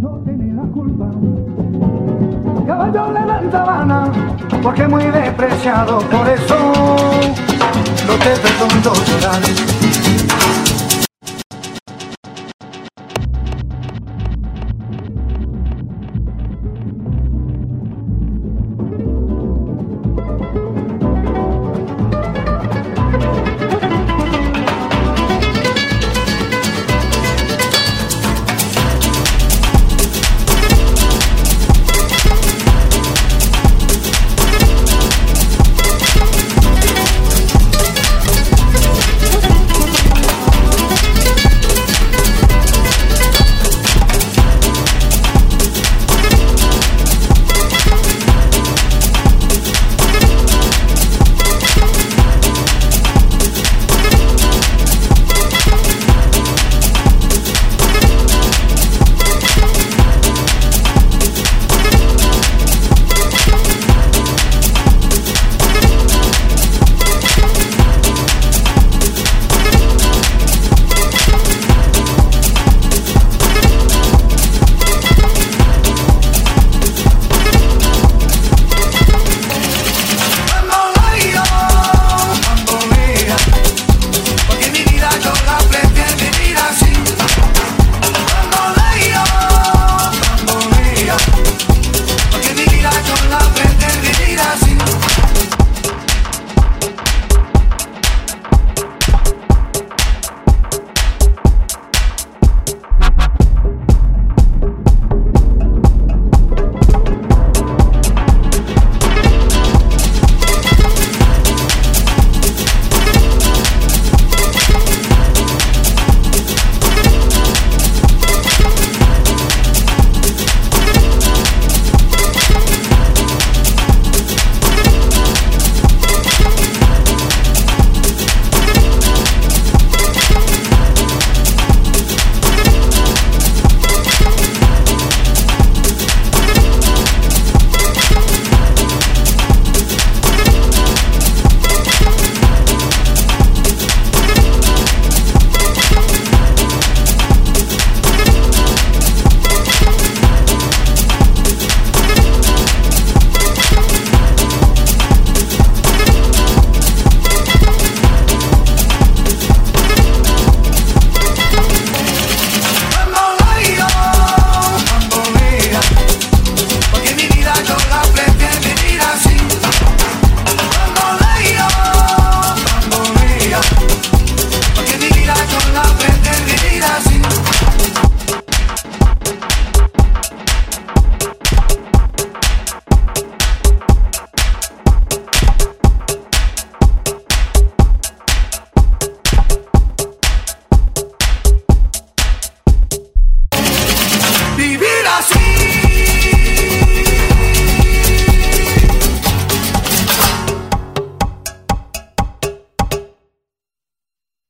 no tiene la culpa. Caballo de la sabana, porque muy despreciado, por eso no te perdono llorar.